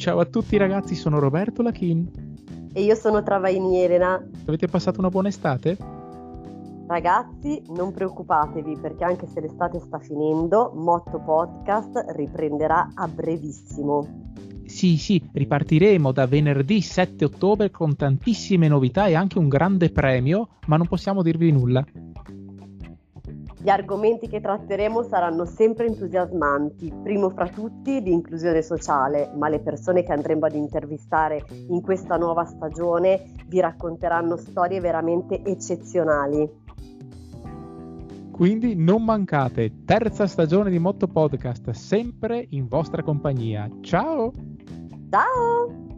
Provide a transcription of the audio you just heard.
Ciao a tutti ragazzi, sono Roberto Lachin. E io sono Travaini Elena. Avete passato una buona estate? Ragazzi, non preoccupatevi perché anche se l'estate sta finendo, Motto Podcast riprenderà a brevissimo. Sì, sì, ripartiremo da venerdì 7 ottobre con tantissime novità e anche un grande premio, ma non possiamo dirvi nulla. Gli argomenti che tratteremo saranno sempre entusiasmanti, primo fra tutti l'inclusione sociale, ma le persone che andremo ad intervistare in questa nuova stagione vi racconteranno storie veramente eccezionali. Quindi non mancate, terza stagione di Motto Podcast, sempre in vostra compagnia. Ciao! Ciao!